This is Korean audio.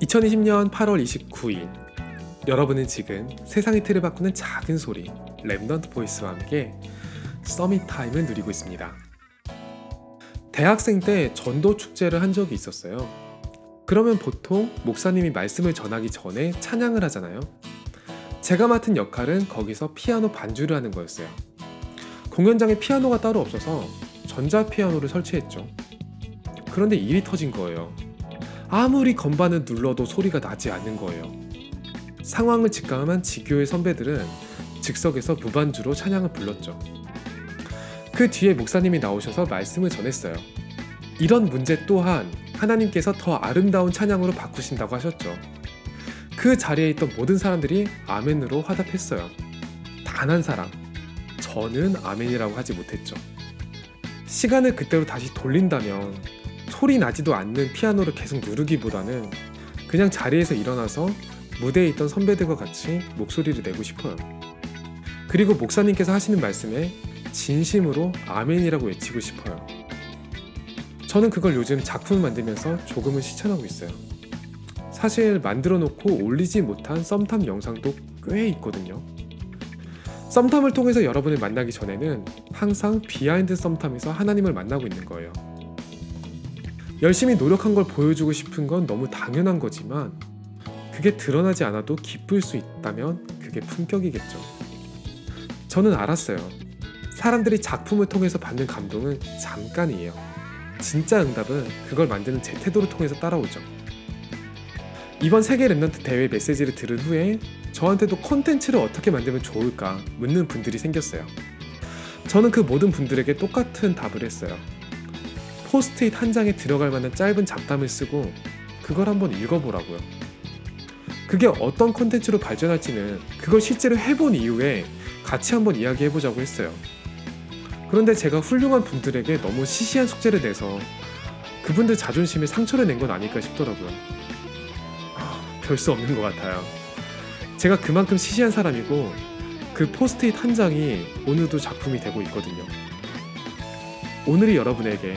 2020년 8월 29일 여러분은 지금 세상의 틀을 바꾸는 작은 소리 Remnant Voice와 함께 Summit Time을 누리고 있습니다. 대학생 때 전도 축제를 한 적이 있었어요. 그러면 보통 목사님이 말씀을 전하기 전에 찬양을 하잖아요. 제가 맡은 역할은 거기서 피아노 반주를 하는 거였어요. 공연장에 피아노가 따로 없어서 전자 피아노를 설치했죠. 그런데 일이 터진 거예요. 아무리 건반을 눌러도 소리가 나지 않는 거예요. 상황을 직감한 지교의 선배들은 즉석에서 무반주로 찬양을 불렀죠. 그 뒤에 목사님이 나오셔서 말씀을 전했어요. 이런 문제 또한 하나님께서 더 아름다운 찬양으로 바꾸신다고 하셨죠. 그 자리에 있던 모든 사람들이 아멘으로 화답했어요. 단 한 사람, 저는 아멘이라고 하지 못했죠. 시간을 그때로 다시 돌린다면 소리 나지도 않는 피아노를 계속 누르기보다는 그냥 자리에서 일어나서 무대에 있던 선배들과 같이 목소리를 내고 싶어요. 그리고 목사님께서 하시는 말씀에 진심으로 아멘이라고 외치고 싶어요. 저는 그걸 요즘 작품을 만들면서 조금은 실천하고 있어요. 사실 만들어 놓고 올리지 못한 썸탐 영상도 꽤 있거든요. 썸탐을 통해서 여러분을 만나기 전에는 항상 behind 썸탐에서 하나님을 만나고 있는 거예요. 열심히 노력한 걸 보여주고 싶은 건 너무 당연한 거지만 그게 드러나지 않아도 기쁠 수 있다면 그게 품격이겠죠. 저는 알았어요. 사람들이 작품을 통해서 받는 감동은 잠깐이에요. 진짜 응답은 그걸 만드는 제 태도를 통해서 따라오죠. 이번 세계 Remnant 대회 메시지를 들은 후에 저한테도 콘텐츠를 어떻게 만들면 좋을까 묻는 분들이 생겼어요. 저는 그 모든 분들에게 똑같은 답을 했어요. 포스트잇 한 장에 들어갈 만한 짧은 잡담을 쓰고 그걸 한번 읽어보라고요. 그게 어떤 콘텐츠로 발전할지는 그걸 실제로 해본 이후에 같이 한번 이야기해보자고 했어요. 그런데 제가 훌륭한 분들에게 너무 시시한 숙제를 내서 그분들 자존심에 상처를 낸 건 아닐까 싶더라고요. 별수 없는 것 같아요. 제가 그만큼 시시한 사람이고 그 포스트잇 한 장이 오늘도 작품이 되고 있거든요. 오늘이 여러분에게